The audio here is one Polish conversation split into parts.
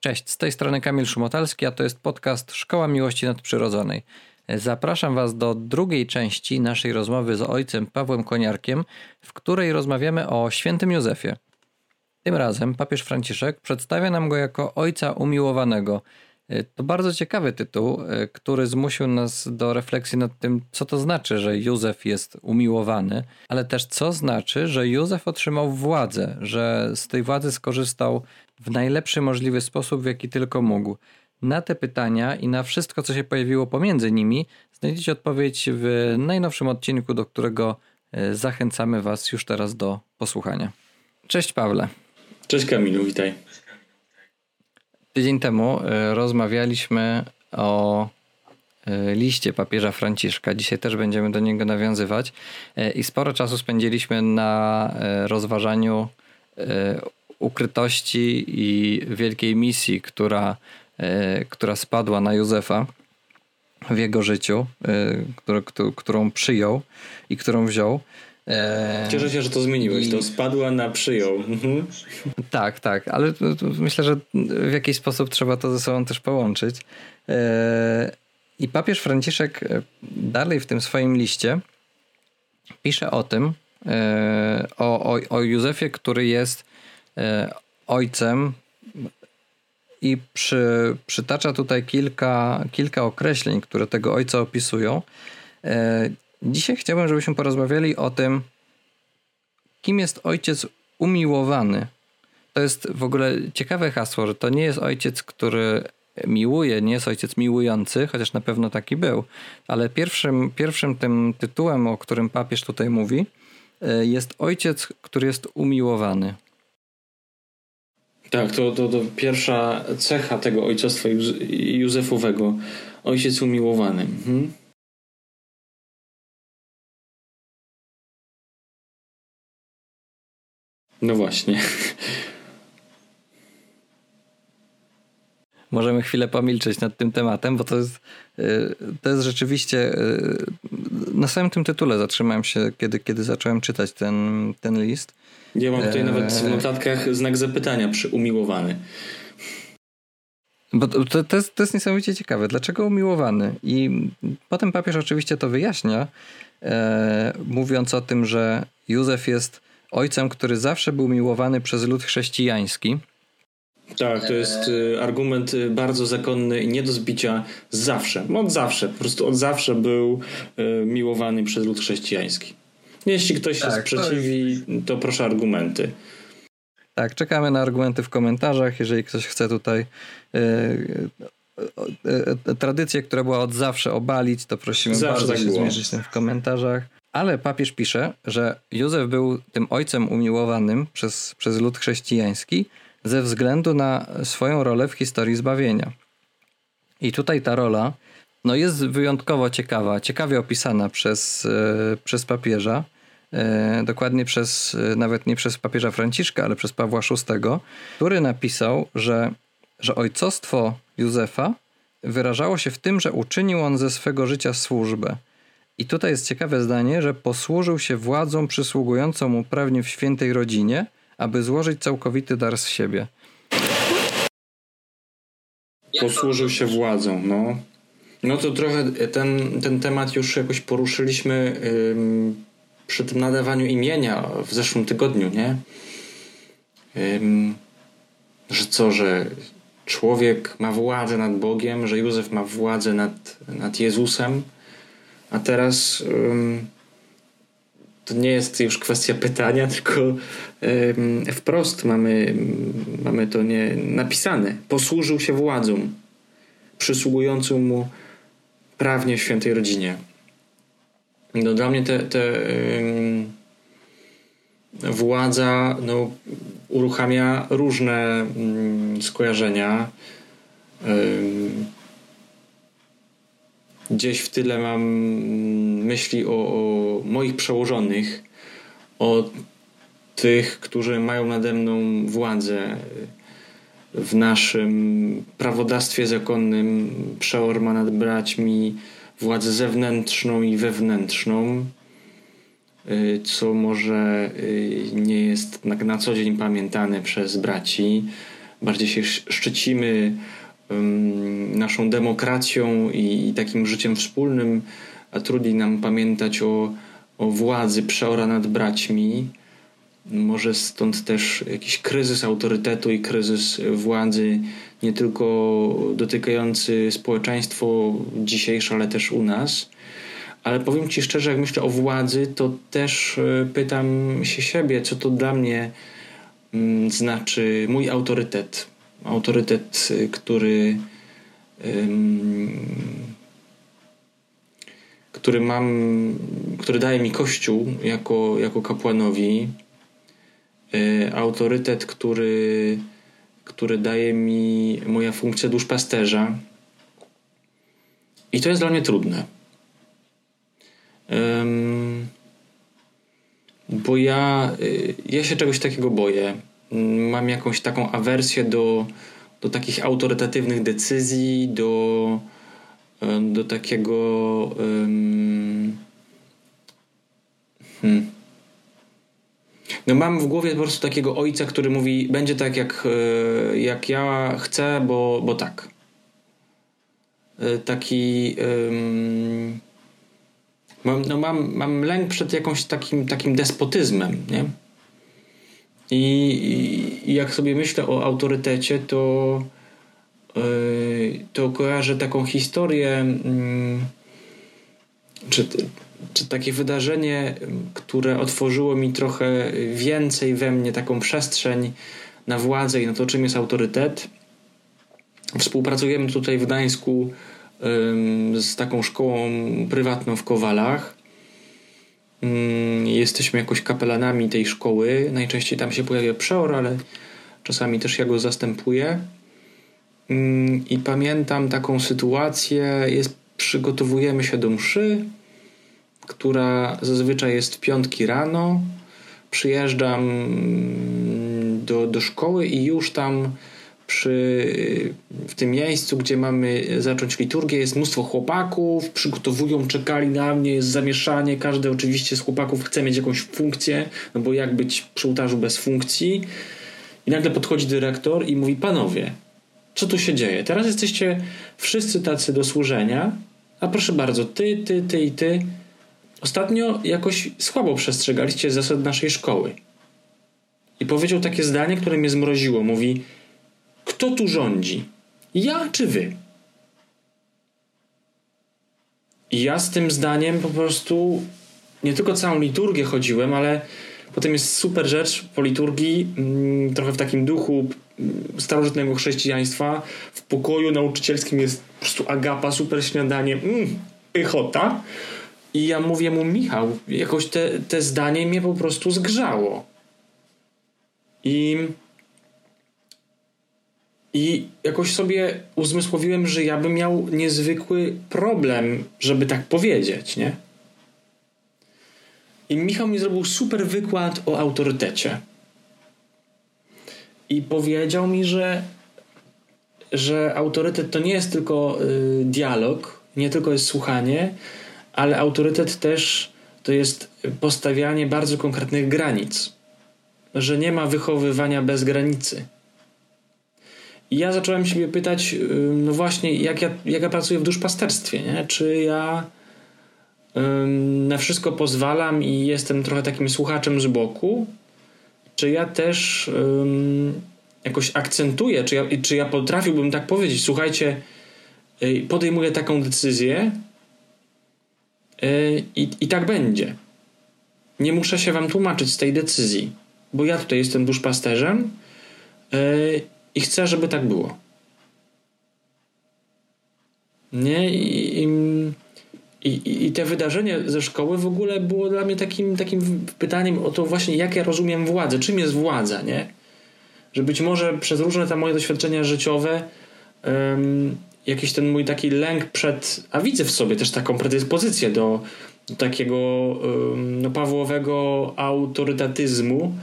Cześć, z tej strony Kamil Szumotalski, a to jest podcast Szkoła Miłości Nadprzyrodzonej. Zapraszam Was do drugiej części naszej rozmowy z ojcem Pawłem Koniarkiem, w której rozmawiamy o świętym Józefie. Tym razem papież Franciszek przedstawia nam go jako ojca umiłowanego. To bardzo ciekawy tytuł, który zmusił nas do refleksji nad tym, co to znaczy, że Józef jest umiłowany, ale też co znaczy, że Józef otrzymał władzę, że z tej władzy skorzystał w najlepszy możliwy sposób, w jaki tylko mógł. Na te pytania i na wszystko, co się pojawiło pomiędzy nimi, znajdziecie odpowiedź w najnowszym odcinku, do którego e, zachęcamy Was już teraz do posłuchania. Cześć Pawle. Cześć Kamilu, witaj. Tydzień temu e, rozmawialiśmy o e, liście papieża Franciszka. Dzisiaj też będziemy do niego nawiązywać. I sporo czasu spędziliśmy na rozważaniu ukrytości i wielkiej misji, która, e, która spadła na Józefa w jego życiu, e, którą przyjął i którą wziął. E, Cieszę się, że to zmieniłeś. I... To spadła na przyjął. Mhm. Tak, tak, ale myślę, że w jakiś sposób trzeba to ze sobą też połączyć. I papież Franciszek dalej w tym swoim liście pisze o tym, o, o, o Józefie, który jest ojcem i przy, przytacza tutaj kilka, kilka określeń, które tego ojca opisują. E, dzisiaj chciałbym, żebyśmy porozmawiali o tym, kim jest ojciec umiłowany. To jest w ogóle ciekawe hasło, że to nie jest ojciec, który miłuje, nie jest ojciec miłujący, chociaż na pewno taki był, ale pierwszym, pierwszym tym tytułem, o którym papież tutaj mówi, e, jest ojciec, który jest umiłowany. Tak, to, to, to pierwsza cecha tego ojcostwa Józefowego. Ojciec umiłowany. Mhm. No właśnie. Możemy chwilę pomilczeć nad tym tematem, bo to jest, y, to jest rzeczywiście. Y, na samym tym tytule zatrzymałem się, kiedy, kiedy zacząłem czytać ten, ten list. Ja mam tutaj nawet w notatkach znak zapytania przy umiłowany. Bo to, to, jest, to jest niesamowicie ciekawe. Dlaczego umiłowany? I potem papież oczywiście to wyjaśnia, e, mówiąc o tym, że Józef jest ojcem, który zawsze był miłowany przez lud chrześcijański. Tak, to jest e, argument e, bardzo zakonny i nie do zbicia zawsze. Od zawsze, po prostu od zawsze był e, miłowany przez lud chrześcijański. Jeśli ktoś tak, się sprzeciwi, to, jest... to proszę argumenty. Tak, czekamy na argumenty w komentarzach. Jeżeli ktoś chce tutaj yy, yy, tradycję, która była od zawsze obalić, to prosimy zawsze bardzo tak się było. zmierzyć tym w komentarzach. Ale papież pisze, że Józef był tym ojcem umiłowanym przez, przez lud chrześcijański ze względu na swoją rolę w historii zbawienia. I tutaj ta rola no jest wyjątkowo ciekawa, ciekawie opisana przez, yy, przez papieża. E, dokładnie przez, e, nawet nie przez papieża Franciszka, ale przez Pawła VI, który napisał, że, że ojcostwo Józefa wyrażało się w tym, że uczynił on ze swego życia służbę. I tutaj jest ciekawe zdanie, że posłużył się władzą przysługującą mu prawnie w świętej rodzinie, aby złożyć całkowity dar z siebie. Posłużył się władzą, no. No to trochę ten, ten temat już jakoś poruszyliśmy przy tym nadawaniu imienia w zeszłym tygodniu, nie? że co, że człowiek ma władzę nad Bogiem, że Józef ma władzę nad, nad Jezusem, a teraz to nie jest już kwestia pytania, tylko wprost mamy, mamy to nie napisane. Posłużył się władzą przysługującą mu prawnie w świętej rodzinie. No dla mnie te, te władza no, uruchamia różne yy, skojarzenia. Gdzieś w tyle mam myśli o, o moich przełożonych, o tych, którzy mają nade mną władzę w naszym prawodawstwie zakonnym, przeor ma nad braćmi, władzę zewnętrzną i wewnętrzną, y, co może y, nie jest na, na co dzień pamiętane przez braci, bardziej się szczycimy naszą demokracją i takim życiem wspólnym, a trudniej nam pamiętać o, o władzy przeora nad braćmi. Może stąd też jakiś kryzys autorytetu i kryzys władzy, nie tylko dotykający społeczeństwo dzisiejsze, ale też u nas. Ale powiem Ci szczerze, jak myślę o władzy, to też e, pytam się siebie, co to dla mnie mm, znaczy mój autorytet. Autorytet, e, który który mam, który daje mi Kościół jako, jako kapłanowi, autorytet, który, który daje mi moja funkcja duszpasterza. I to jest dla mnie trudne. Bo ja, y, ja się czegoś takiego boję. Mam jakąś taką awersję do, do takich autorytatywnych decyzji, do, do takiego. Hmm. No mam w głowie po prostu takiego ojca, który mówi, będzie tak jak, e, jak ja chcę, bo, bo tak. E, taki. Um, mam, no mam, mam lęk przed jakimś takim, takim despotyzmem, nie? I, i, jak sobie myślę o autorytecie, to, yy, to kojarzę taką historię, yy, czy, czy takie wydarzenie, które otworzyło mi trochę więcej we mnie taką przestrzeń na władzę i na to, czym jest autorytet. Współpracujemy tutaj w Gdańsku z taką szkołą prywatną w Kowalach jesteśmy jakoś kapelanami tej szkoły. Najczęściej tam się pojawia przeor, ale czasami też ja go zastępuję. I pamiętam taką sytuację, jest, przygotowujemy się do mszy, która zazwyczaj jest piątki rano. Przyjeżdżam mm, do, do szkoły i już tam przy, w tym miejscu, gdzie mamy zacząć liturgię, jest mnóstwo chłopaków, przygotowują, czekali na mnie, jest zamieszanie, każdy oczywiście z chłopaków chce mieć jakąś funkcję, no bo jak być przy ołtarzu bez funkcji. I nagle podchodzi dyrektor i mówi, panowie, co tu się dzieje? Teraz jesteście wszyscy tacy do służenia, a proszę bardzo, ty, ty, ty i ty ostatnio jakoś słabo przestrzegaliście zasad naszej szkoły. I powiedział takie zdanie, które mnie zmroziło. Mówi, kto tu rządzi? Ja czy wy? I ja z tym zdaniem po prostu nie tylko całą liturgię chodziłem, ale potem jest super rzecz po liturgii, mm, trochę w takim duchu mm, starożytnego chrześcijaństwa. W pokoju nauczycielskim jest po prostu agapa, super śniadanie, mm, pychota. I ja mówię mu, Michał, jakoś te, te zdanie mnie po prostu zgrzało. I i jakoś sobie uzmysłowiłem, że ja bym miał niezwykły problem, żeby tak powiedzieć, nie? I Michał mi zrobił super wykład o autorytecie. I powiedział mi, że, że autorytet to nie jest tylko y, dialog, nie tylko jest słuchanie, ale autorytet też to jest postawianie bardzo konkretnych granic. Że nie ma wychowywania bez granicy i ja zacząłem siebie pytać, no właśnie, jak ja, jak ja pracuję w duszpasterstwie, nie? Czy ja na wszystko pozwalam i jestem trochę takim słuchaczem z boku, czy ja też jakoś akcentuję, czy ja, czy ja potrafiłbym tak powiedzieć, słuchajcie, podejmuję taką decyzję i, i tak będzie. Nie muszę się wam tłumaczyć z tej decyzji, bo ja tutaj jestem duszpasterzem y, i chcę, żeby tak było. Nie? I, i, I te wydarzenie ze szkoły w ogóle było dla mnie takim, takim pytaniem o to właśnie, jak ja rozumiem władzę, czym jest władza, nie? Że być może przez różne tam moje doświadczenia życiowe jakiś ten mój taki lęk przed, a widzę w sobie też taką predyspozycję do, do takiego um, no, pawłowego autorytatyzmu,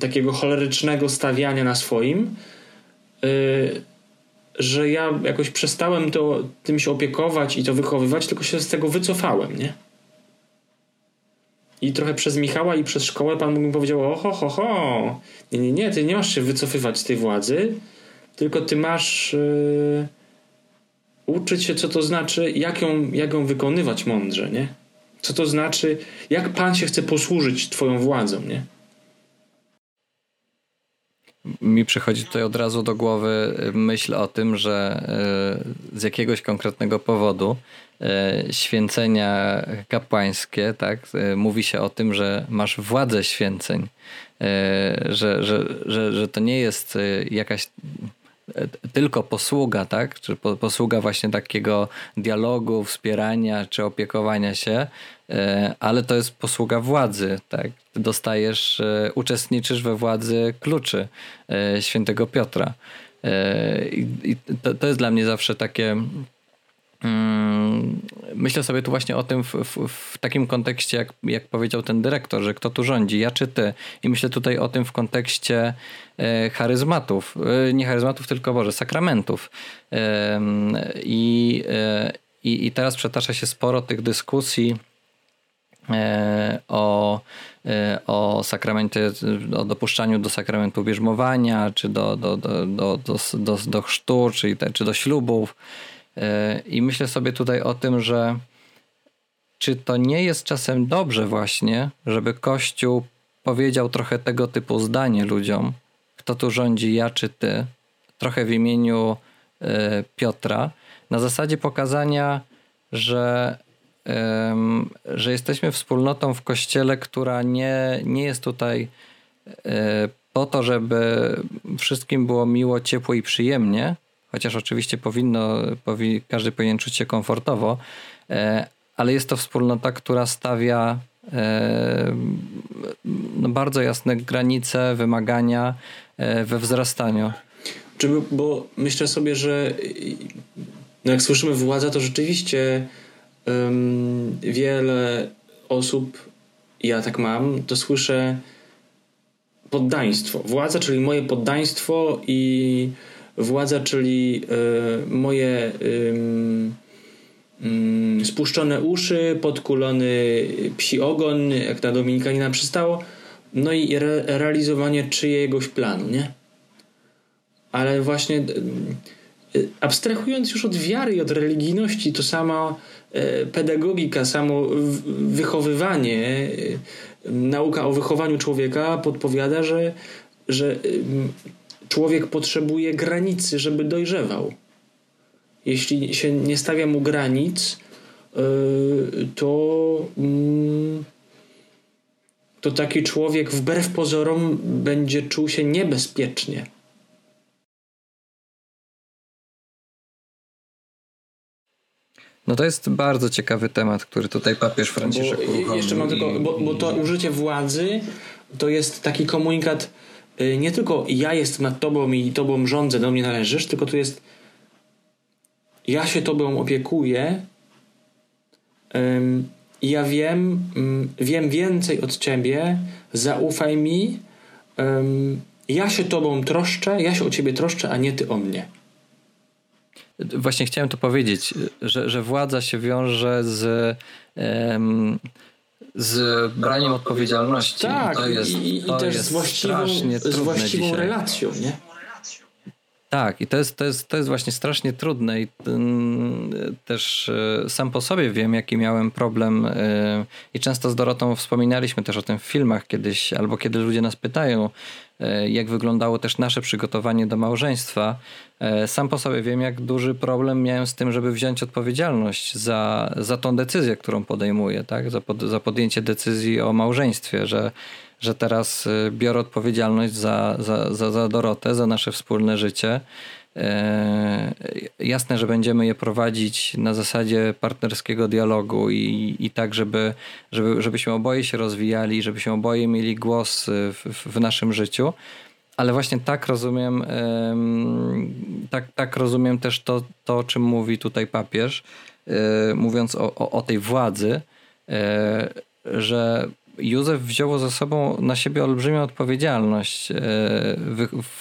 takiego cholerycznego stawiania na swoim, y, że ja jakoś przestałem to, tym się opiekować i to wychowywać, tylko się z tego wycofałem, nie? i trochę przez Michała i przez szkołę Pan mi powiedział, oho, ho, ho, nie, nie, nie, ty nie masz się wycofywać z tej władzy, tylko ty masz yy, uczyć się, co to znaczy, jak ją, jak ją wykonywać mądrze, nie? Co to znaczy, jak Pan się chce posłużyć Twoją władzą, nie? Mi przychodzi tutaj od razu do głowy myśl o tym, że e, z jakiegoś konkretnego powodu e, święcenia kapłańskie, tak, e, mówi się o tym, że masz władzę święceń, że, że, że, że to nie jest jakaś tylko posługa, tak? Czy posługa właśnie takiego dialogu, wspierania czy opiekowania się, e, ale to jest posługa władzy, tak? Dostajesz, e, uczestniczysz we władzy kluczy e, świętego Piotra. I to, to jest dla mnie zawsze takie Mm, myślę sobie tu właśnie o tym w, w, w, takim kontekście, jak, jak powiedział ten dyrektor, że kto tu rządzi, ja czy ty. I myślę tutaj o tym w kontekście e, charyzmatów. E, nie charyzmatów, tylko Boże, sakramentów. E, i, i, I teraz przetacza się sporo tych dyskusji o, o sakramencie, o dopuszczaniu do sakramentu bierzmowania, czy do, do, do, do, do, do, do chrztu, czy, czy do ślubów. I myślę sobie tutaj o tym, że czy to nie jest czasem dobrze właśnie, żeby Kościół powiedział trochę tego typu zdanie ludziom, kto tu rządzi, ja czy ty, trochę w imieniu e, Piotra, na zasadzie pokazania, że, że jesteśmy wspólnotą w Kościele, która nie, nie jest tutaj e, po to, żeby wszystkim było miło, ciepło i przyjemnie, chociaż oczywiście powinno, powi, każdy powinien czuć się komfortowo, e, ale jest to wspólnota, która stawia e, no bardzo jasne granice, wymagania e, we wzrastaniu. Czy, bo myślę sobie, że no jak słyszymy władza, to rzeczywiście um, wiele osób, ja tak mam, to słyszę poddaństwo. Władza, czyli moje poddaństwo i władza, czyli e, moje spuszczone uszy, podkulony psi ogon, jak na Dominikanina przystało, no i re realizowanie czyjegoś planu, nie? Ale właśnie e, abstrahując już od wiary i od religijności, to sama e, pedagogika, samo wychowywanie, nauka o wychowaniu człowieka podpowiada, że, że człowiek potrzebuje granicy, żeby dojrzewał. Jeśli się nie stawia mu granic, yy, to, mm, to taki człowiek wbrew pozorom będzie czuł się niebezpiecznie. No to jest bardzo ciekawy temat, który tutaj papież Franciszek uruchomił. Jeszcze mam tylko, bo, bo to użycie władzy to jest taki komunikat nie tylko ja jestem nad tobą i tobą rządzę, do mnie należysz, tylko tu jest ja się tobą opiekuję i ja wiem, mm, wiem więcej od ciebie, zaufaj mi, ja się tobą troszczę, ja się o ciebie troszczę, a nie ty o mnie. Właśnie chciałem to powiedzieć, że, że władza się wiąże z um, z braniem odpowiedzialności. Tak, to jest, i, i to też jest z właściwą, z właściwą relacją, nie? Tak, i to jest, to, jest, to jest właśnie strasznie trudne i też e, sam po sobie wiem, jaki miałem problem e, i często z Dorotą wspominaliśmy też o tym w filmach kiedyś, albo kiedy ludzie nas pytają, jak wyglądało też nasze przygotowanie do małżeństwa. Sam po sobie wiem, jak duży problem miałem z tym, żeby wziąć odpowiedzialność za, za tą decyzję, którą podejmuję, tak? za, pod, za podjęcie decyzji o małżeństwie, że że teraz y, biorę odpowiedzialność za, za, za, za Dorotę, za nasze wspólne życie. E, jasne, że będziemy je prowadzić na zasadzie partnerskiego dialogu i, i tak, żeby, żeby, żebyśmy oboje się rozwijali, żebyśmy oboje mieli głos w, w naszym życiu. Ale właśnie tak rozumiem, tak, tak rozumiem też to, to, o czym mówi tutaj papież, e, mówiąc o, o, o tej władzy, e, że Józef wziął ze sobą na siebie olbrzymią odpowiedzialność e,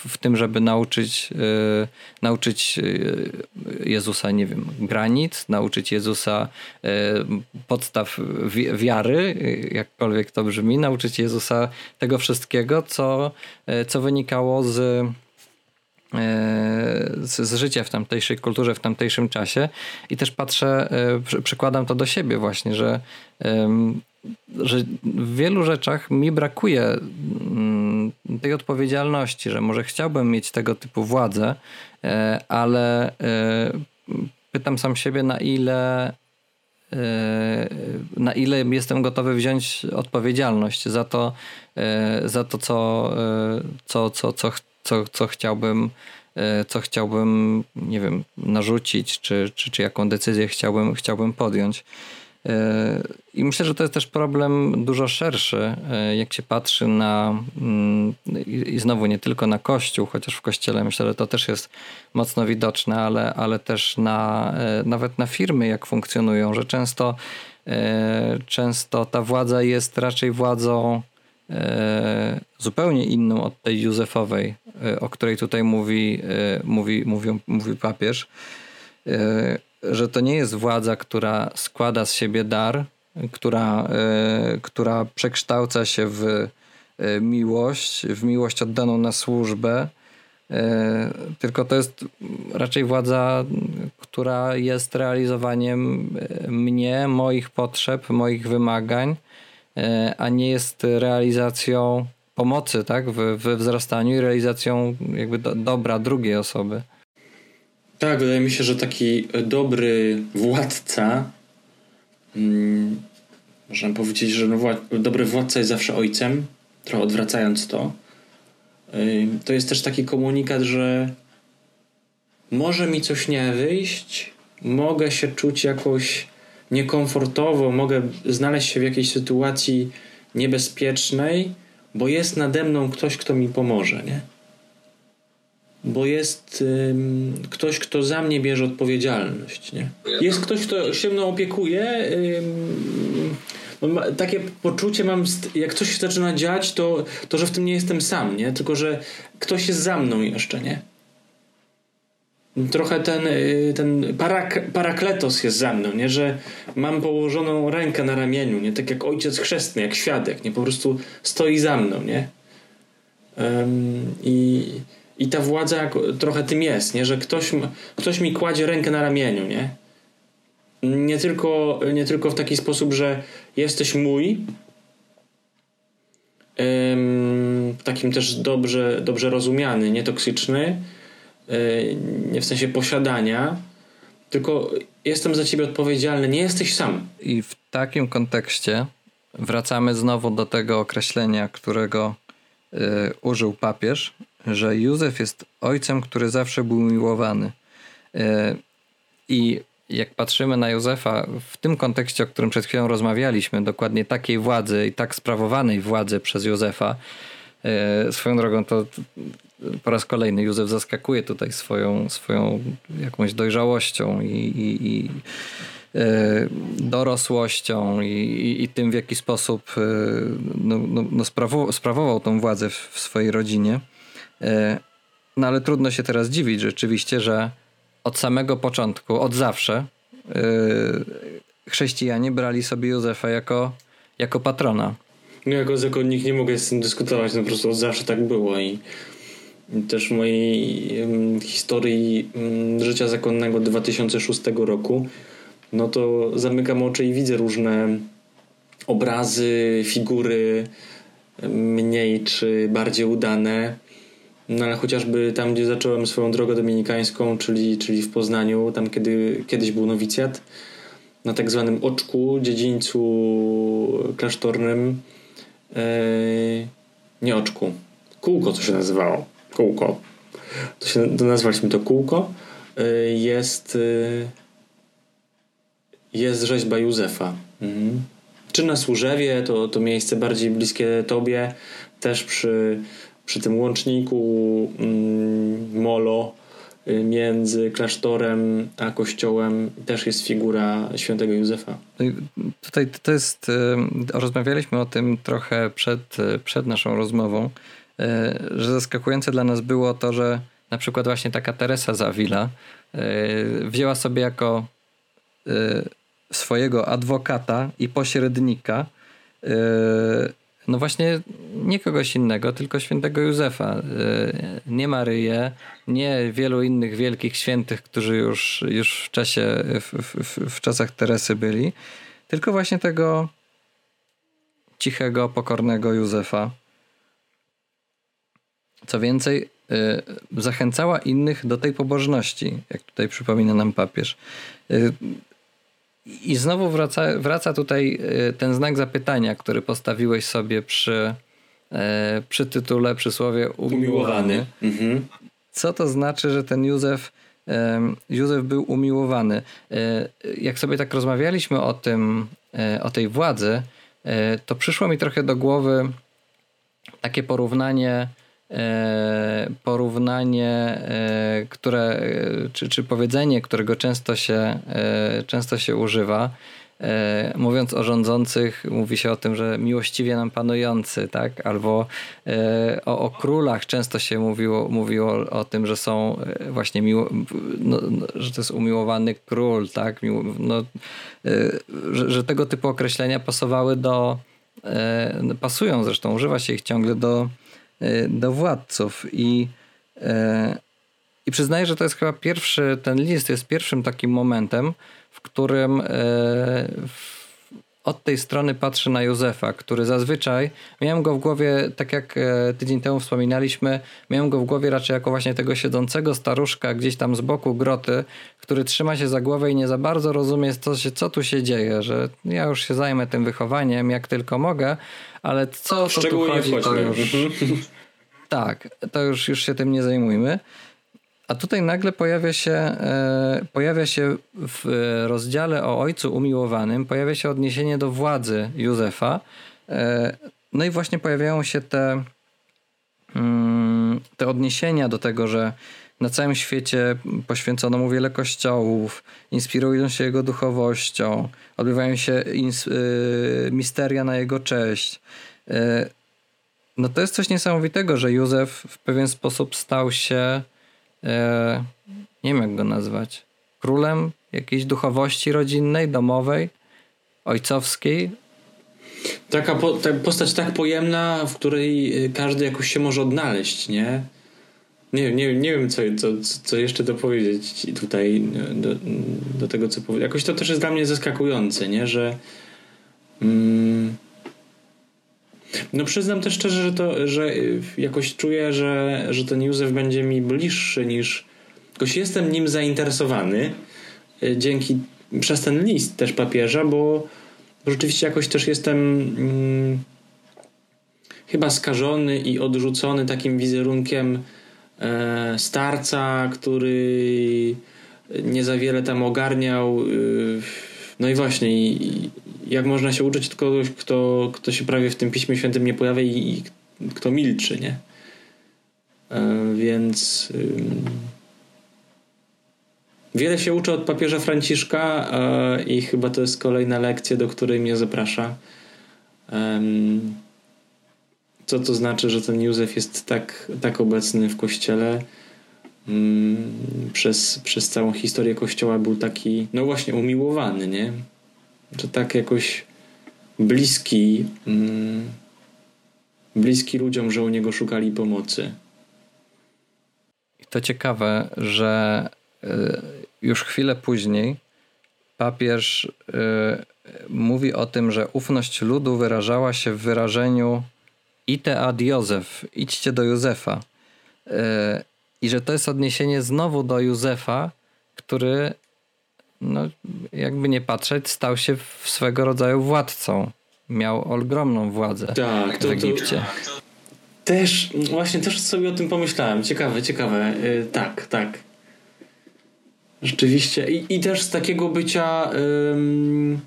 w, tym, żeby nauczyć, e, nauczyć Jezusa, nie wiem, granic, nauczyć Jezusa podstaw wiary, jakkolwiek to brzmi, nauczyć Jezusa tego wszystkiego, co, co wynikało z E, z, życia w tamtejszej kulturze, w tamtejszym czasie. I też patrzę, e, przykładam to do siebie właśnie, że, że w wielu rzeczach mi brakuje mm, tej odpowiedzialności, że może chciałbym mieć tego typu władzę, e, ale pytam sam siebie, na ile na ile jestem gotowy wziąć odpowiedzialność za to, za to co, co, co, co, co, co chciałbym e, co chciałbym, nie wiem, narzucić, czy, czy, czy jaką decyzję chciałbym, chciałbym podjąć. E, I myślę, że to jest też problem dużo szerszy, e, jak się patrzy na, mm, i znowu nie tylko na Kościół, chociaż w Kościele myślę, że to też jest mocno widoczne, ale, ale też na, nawet na firmy, jak funkcjonują, że często, często ta władza jest raczej władzą zupełnie inną od tej Józefowej, o której tutaj mówi, mówi, mówią, mówi papież, że to nie jest władza, która składa z siebie dar, która, która przekształca się w miłość, w miłość oddaną na służbę, tylko to jest raczej władza, która jest realizowaniem mnie, moich potrzeb, moich wymagań, a nie jest realizacją pomocy tak, w, we wzrastaniu i realizacją jakby do, dobra drugiej osoby. Tak, wydaje mi się, że taki dobry władca, hmm, można powiedzieć, że no wła- dobry władca jest zawsze ojcem, trochę odwracając to. Yy, to jest też taki komunikat, że może mi coś nie wyjść, mogę się czuć jakoś niekomfortowo, mogę znaleźć się w jakiejś sytuacji niebezpiecznej, bo jest nade mną ktoś, kto mi pomoże, nie? Bo jest ym, ktoś, kto za mnie bierze odpowiedzialność, nie? Jest ktoś, kto się mną opiekuje. Ym, no, takie poczucie mam, jak coś się zaczyna dziać, to, to że w tym nie jestem sam, nie? Tylko, że ktoś jest za mną jeszcze, nie? trochę ten, y, ten parak, parakletos jest za mną, nie? że mam położoną rękę na ramieniu, nie? tak jak ojciec chrzestny, jak świadek, nie? po prostu stoi za mną. Nie? I, I ta władza trochę tym jest, nie? że ktoś, ktoś mi kładzie rękę na ramieniu. Nie? Nie, tylko, nie tylko w taki sposób, że jesteś mój, um, takim też dobrze, dobrze rozumiany, nietoksyczny, E, nie w sensie posiadania, tylko jestem za ciebie odpowiedzialny, nie jesteś sam. I w takim kontekście wracamy znowu do tego określenia, którego y, użył papież, że Józef jest ojcem, który zawsze był miłowany. Y, I jak patrzymy na Józefa w tym kontekście, o którym przed chwilą rozmawialiśmy, dokładnie takiej władzy i tak sprawowanej władzy przez Józefa, y, swoją drogą to po raz kolejny Józef zaskakuje tutaj swoją, swoją jakąś dojrzałością i, i, i e, dorosłością i, i, tym, w jaki sposób e, no, no, no sprawował, sprawował tą władzę w, w, swojej rodzinie. E, no ale trudno się teraz dziwić rzeczywiście, że od samego początku, od zawsze chrześcijanie brali sobie Józefa jako, jako patrona. No jako zakonnik nie mogę z tym dyskutować, no po prostu od zawsze tak było i też w mojej historii życia zakonnego 2006 roku, no to zamykam oczy i widzę różne obrazy, figury mniej czy bardziej udane. No ale chociażby tam, gdzie zacząłem swoją drogę dominikańską, czyli, czyli w Poznaniu, tam kiedy kiedyś był nowicjat, na tak zwanym oczku, dziedzińcu klasztornym, yy, nie oczku, kółko to się nazywało kółko. To się, to nazwaliśmy to kółko. Y, jest, y, jest rzeźba Józefa. Mhm. Czy na Służewie, to, to miejsce bardziej bliskie tobie, też przy, przy tym łączniku mm, Molo y, między klasztorem a kościołem też jest figura świętego Józefa. No tutaj to jest, y, rozmawialiśmy o tym trochę przed, przed naszą rozmową, że zaskakujące dla nas było to, że na przykład właśnie taka Teresa Zawila wzięła sobie jako swojego adwokata i pośrednika no właśnie nie kogoś innego, tylko świętego Józefa. E, nie Maryję, nie wielu innych wielkich świętych, którzy już, już w czasie, w, w, w czasach Teresy byli, tylko właśnie tego cichego, pokornego Józefa. Co więcej, e, zachęcała innych do tej pobożności, jak tutaj przypomina nam papież. E, i znowu wraca, wraca tutaj e, ten znak zapytania, który postawiłeś sobie przy, e, przy tytule, przy słowie umiłowany. umiłowany. Mhm. Co to znaczy, że ten Józef, Józef był umiłowany? E, jak sobie tak rozmawialiśmy o tym, o tej władzy, to przyszło mi trochę do głowy takie porównanie E, porównanie, e, które, e, czy, czy powiedzenie, którego często się, często się używa. Mówiąc o rządzących, mówi się o tym, że miłościwie nam panujący, tak? Albo o, o królach często się mówiło, mówiło o tym, że są właśnie miło, no, no, że to jest umiłowany król, tak? no, że, że tego typu określenia pasowały do, pasują zresztą, używa się ich ciągle do, E, do władców. I, e, i przyznaję, że to jest chyba pierwszy, ten list jest pierwszym takim momentem, w którym e, od tej strony patrzy na Józefa, który zazwyczaj, miałem go w głowie, tak jak tydzień temu wspominaliśmy, miałem go w głowie raczej jako właśnie tego siedzącego staruszka gdzieś tam z boku groty, który trzyma się za głowę i nie za bardzo rozumie, co, się, co tu się dzieje, że ja już się zajmę tym wychowaniem, jak tylko mogę, ale co to tu chodzi, to już... tak, to już, już się tym nie zajmujmy. A tutaj nagle pojawia się, e, pojawia się w rozdziale o ojcu umiłowanym, pojawia się odniesienie do władzy Józefa. E, no i właśnie pojawiają się te, mm, te odniesienia do tego, że na całym świecie poświęcono mu wiele kościołów, inspirują się jego duchowością, odbywają się y, misteria na jego cześć. E, no to jest coś niesamowitego, że Józef w pewien sposób stał się, e, nie wiem jak go nazwać, królem jakiejś duchowości rodzinnej, domowej, ojcowskiej. Taka po, ta postać tak pojemna, w której e, każdy jakoś się może odnaleźć, nie? Nie, nie, nie wiem, co, co, co jeszcze dopowiedzieć tutaj do, do tego, co powiedzieć. Jakoś to też jest dla mnie zaskakujące, nie? Że mm, no przyznam też szczerze, że to, że jakoś czuję, że, że ten Józef będzie mi bliższy niż jakoś jestem nim zainteresowany e, dzięki przez ten list też papieża, bo, rzeczywiście jakoś też jestem mm, chyba skażony i odrzucony takim wizerunkiem e, starca, który nie za wiele tam ogarniał. E, no i właśnie, i, jak można się uczyć od kogoś, kto, kto się prawie w tym Piśmie Świętym nie pojawia i, i kto milczy, nie? E, więc wiele się uczę od papieża Franciszka e, i chyba to jest kolejna lekcja, do której mnie zaprasza. co to znaczy, że ten Józef jest tak, tak obecny w kościele? przez, przez całą historię kościoła był taki, no właśnie, umiłowany, nie? Że tak jakoś bliski, mm, bliski ludziom, że u niego szukali pomocy. To ciekawe, że y, już chwilę później papież y, mówi o tym, że ufność ludu wyrażała się w wyrażeniu ite ad Józef, idźcie do Józefa. Y, I że to jest odniesienie znowu do Józefa, który no, jakby nie patrzeć, stał się swego rodzaju władcą. Miał ogromną władzę tak, to, w Egipcie. To, też, właśnie też sobie o tym pomyślałem. Ciekawe, ciekawe. Yy, tak, tak. Rzeczywiście. I, i też z takiego bycia yy,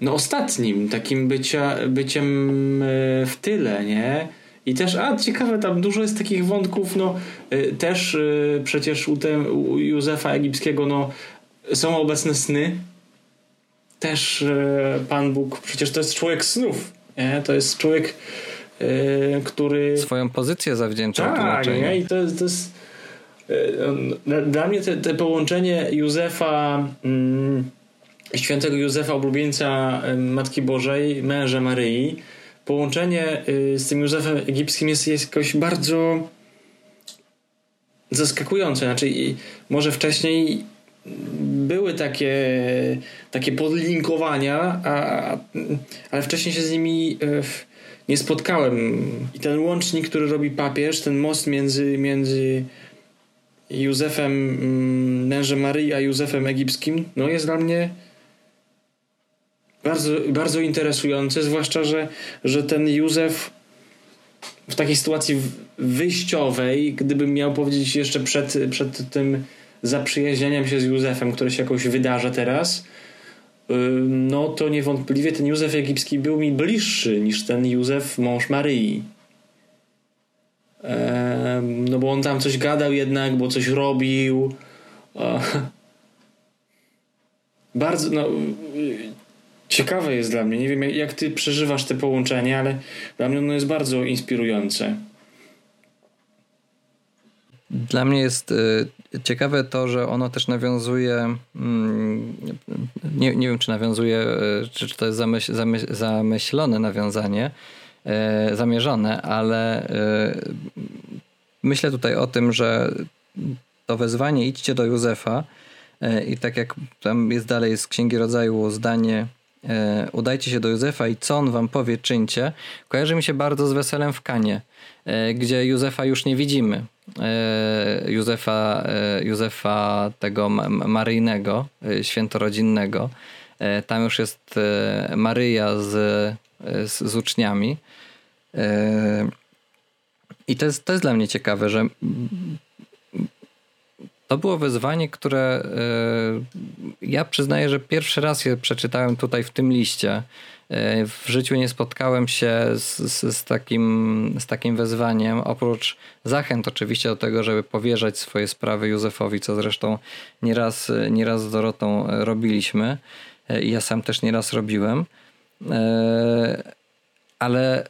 no ostatnim, takim bycia, byciem yy, w tyle, nie? I też, a ciekawe, tam dużo jest takich wątków, no y, też y, przecież u, te, u Józefa Egipskiego, no są obecne sny. Też y, Pan Bóg, przecież to jest człowiek snów, nie? To jest człowiek, który... Swoją pozycję zawdzięcza Tak, nie? i to, to jest... Dla mnie te, te połączenie Józefa, mm, świętego Józefa, oblubieńca Matki Bożej, męża Maryi, połączenie y, z tym Józefem Egipskim jest, jest jakoś bardzo zaskakujące. Znaczy, może wcześniej były takie, takie podlinkowania, a, ale wcześniej się z nimi y, nie spotkałem. I ten łącznik, który robi papież, ten most między, między Józefem, mm, mężem Maryi, a Józefem Egipskim, no jest dla mnie bardzo, bardzo interesujące, zwłaszcza, że, że ten Józef w takiej sytuacji wyjściowej, gdybym miał powiedzieć jeszcze przed, przed tym zaprzyjaźnieniem się z Józefem, które się jakoś wydarza teraz, no to niewątpliwie ten Józef egipski był mi bliższy niż ten Józef mąż Maryi. No bo on tam coś gadał jednak, bo coś robił. Bardzo, no ciekawe jest dla mnie. Nie wiem, jak ty przeżywasz te połączenie, ale dla mnie ono jest bardzo inspirujące. Dla mnie jest y, ciekawe to, że ono też nawiązuje, mm, nie, nie wiem czy nawiązuje, y, czy, czy to jest zamyśl, zamyśl, zamyślone nawiązanie, y, zamierzone, ale myślę tutaj o tym, że to wezwanie idźcie do Józefa i tak jak tam jest dalej z Księgi Rodzaju zdanie E, udajcie się do Józefa i co on wam powie, czyńcie, kojarzy mi się bardzo z weselem w Kanie, e, gdzie Józefa już nie widzimy. E, Józefa, Józefa tego maryjnego, świętorodzinnego. Tam już jest Maryja z, z, z uczniami. I to jest, to jest dla mnie ciekawe, że to było wyzwanie, które e, ja przyznaję, że pierwszy raz je przeczytałem tutaj w tym liście. E, w życiu nie spotkałem się z, z, z, takim, z takim wezwaniem, oprócz zachęt oczywiście do tego, żeby powierzać swoje sprawy Józefowi, co zresztą nieraz, nieraz z Dorotą robiliśmy e, i ja sam też nieraz robiłem. Ale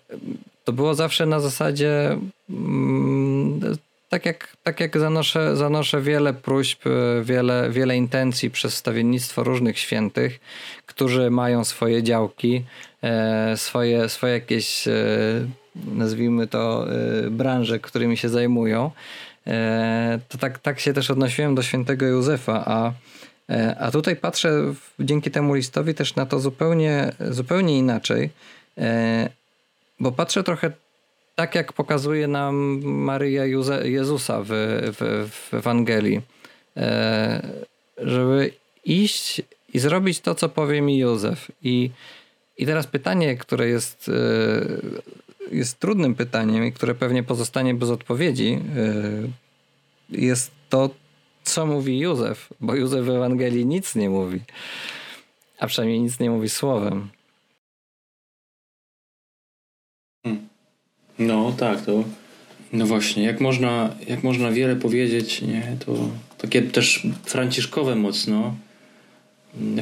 to było zawsze na zasadzie mm, tak jak, tak jak zanoszę, zanoszę wiele próśb, e, wiele, wiele intencji przez stawiennictwo różnych świętych, którzy mają swoje działki, e, swoje, swoje jakieś, e, nazwijmy to, branże, którymi się zajmują. To tak, tak się też odnosiłem do świętego Józefa, a, a tutaj patrzę dzięki temu listowi też na to zupełnie, zupełnie inaczej, bo patrzę trochę tak jak pokazuje nam Maryja Jezusa w, w, w Ewangelii, e, żeby iść i zrobić to, co powie mi Józef. I, i teraz pytanie, które jest, e, jest trudnym pytaniem i które pewnie pozostanie bez odpowiedzi, e, jest to, co mówi Józef, bo Józef w Ewangelii nic nie mówi, a przynajmniej nic nie mówi słowem. No tak, to no właśnie, jak można, jak można wiele powiedzieć, nie, to takie też franciszkowe mocno.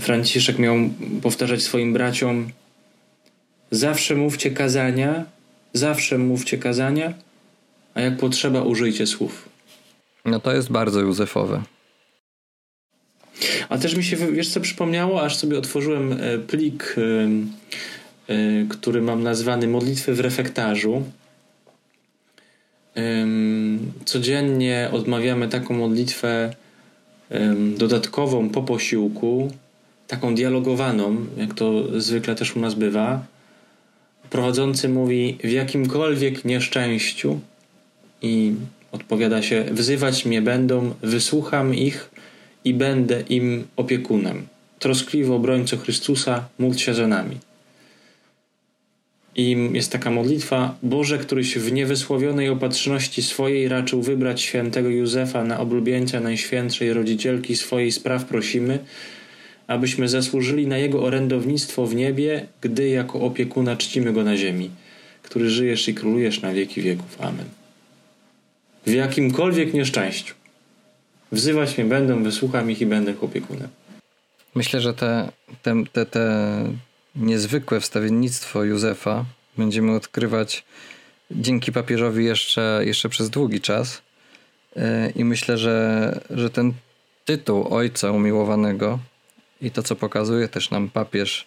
Franciszek miał powtarzać swoim braciom zawsze mówcie kazania, zawsze mówcie kazania, a jak potrzeba użyjcie słów. No to jest bardzo Józefowe. A też mi się, wiesz co przypomniało, aż sobie otworzyłem e, plik, e, e, który mam nazwany modlitwy w refektarzu codziennie odmawiamy taką modlitwę dodatkową po posiłku, taką dialogowaną, jak to zwykle też u nas bywa. Prowadzący mówi w jakimkolwiek nieszczęściu i odpowiada się wzywać mnie będą, wysłucham ich i będę im opiekunem. Troskliwy obrońco Chrystusa, módl się za nami. I jest taka modlitwa: Boże, któryś w niewysłowionej opatrzności swojej raczył wybrać świętego Józefa na oblubieńca Najświętszej Rodzicielki swojej spraw prosimy, abyśmy zasłużyli na jego orędownictwo w niebie, gdy jako opiekuna czcimy go na ziemi. który żyjesz i królujesz na wieki wieków. Amen. W jakimkolwiek nieszczęściu. Wzywać mnie będą, wysłucham ich i będę opiekunem. Myślę, że te, te, te, te niezwykłe wstawiennictwo Józefa będziemy odkrywać dzięki papieżowi jeszcze, jeszcze przez długi czas. E, I myślę, że, że ten tytuł Ojca Umiłowanego i to, co pokazuje też nam papież,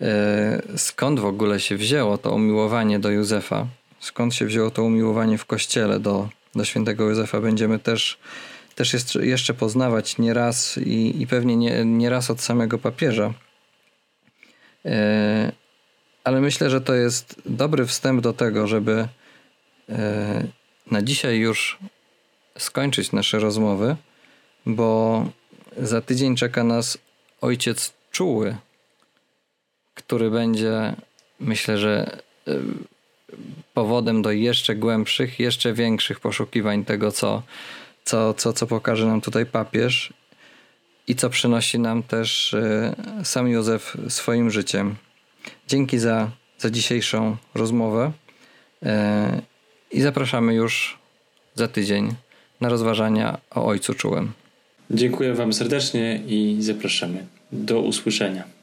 e, skąd w ogóle się wzięło to umiłowanie do Józefa, skąd się wzięło to umiłowanie w kościele do, do świętego Józefa, będziemy też, też jeszcze, poznawać nieraz i, i pewnie nie, nie raz od samego papieża. E, ale myślę, że to jest dobry wstęp do tego, żeby e, na dzisiaj już skończyć nasze rozmowy, bo za tydzień czeka nas ojciec czuły, który będzie, myślę, że e, powodem do jeszcze głębszych, jeszcze większych poszukiwań tego, co, co, co, co pokaże nam tutaj papież i co przynosi nam też e, sam Józef swoim życiem. Dzięki za, za dzisiejszą rozmowę e, i zapraszamy już za tydzień na rozważania o Ojcu Czułym. Dziękuję Wam serdecznie i zapraszamy. Do usłyszenia.